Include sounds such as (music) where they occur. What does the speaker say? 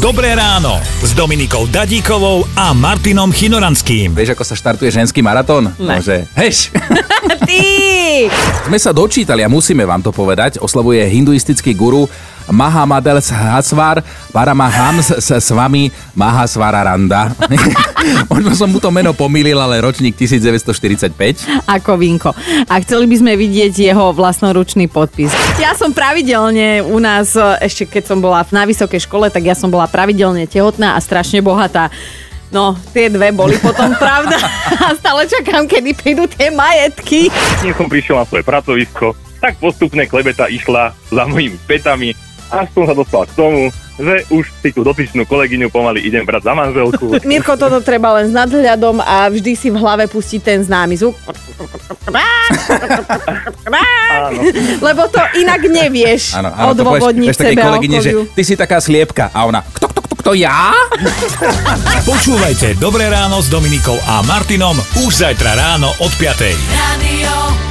Dobré ráno s Dominikou Dadíkovou a Martinom Chinoranským. Vieš, ako sa štartuje ženský maratón? Ne. No, že, heš, (laughs) Ty! sme sa dočítali a musíme vám to povedať. Oslavuje hinduistický guru Mahamadel Hasvar Paramahams s, s vami Mahasvararanda. (laughs) Možno som mu to meno pomýlil, ale ročník 1945. Ako vinko. A chceli by sme vidieť jeho vlastnoručný podpis. Ja som pravidelne u nás, e, ešte keď som bola na vysokej škole, tak ja som bola pravidelne tehotná a strašne bohatá. No, tie dve boli potom (laughs) pravda. A stále čakám, kedy prídu tie majetky. Kým som prišiel na svoje pracovisko, tak postupne klebeta išla za mojimi petami až som sa dostal k tomu, že už si tú dotyčnú kolegyňu pomaly idem brať za manželku. (laughs) Mirko, toto treba len s nadhľadom a vždy si v hlave pustiť ten známy zvuk. Lebo to inak nevieš to povieš, odôvodniť sebe kolegyne, že ty si taká sliepka. A ona, kto, kto, kto, kto, ja? (laughs) Počúvajte Dobré ráno s Dominikou a Martinom už zajtra ráno od 5. Radio.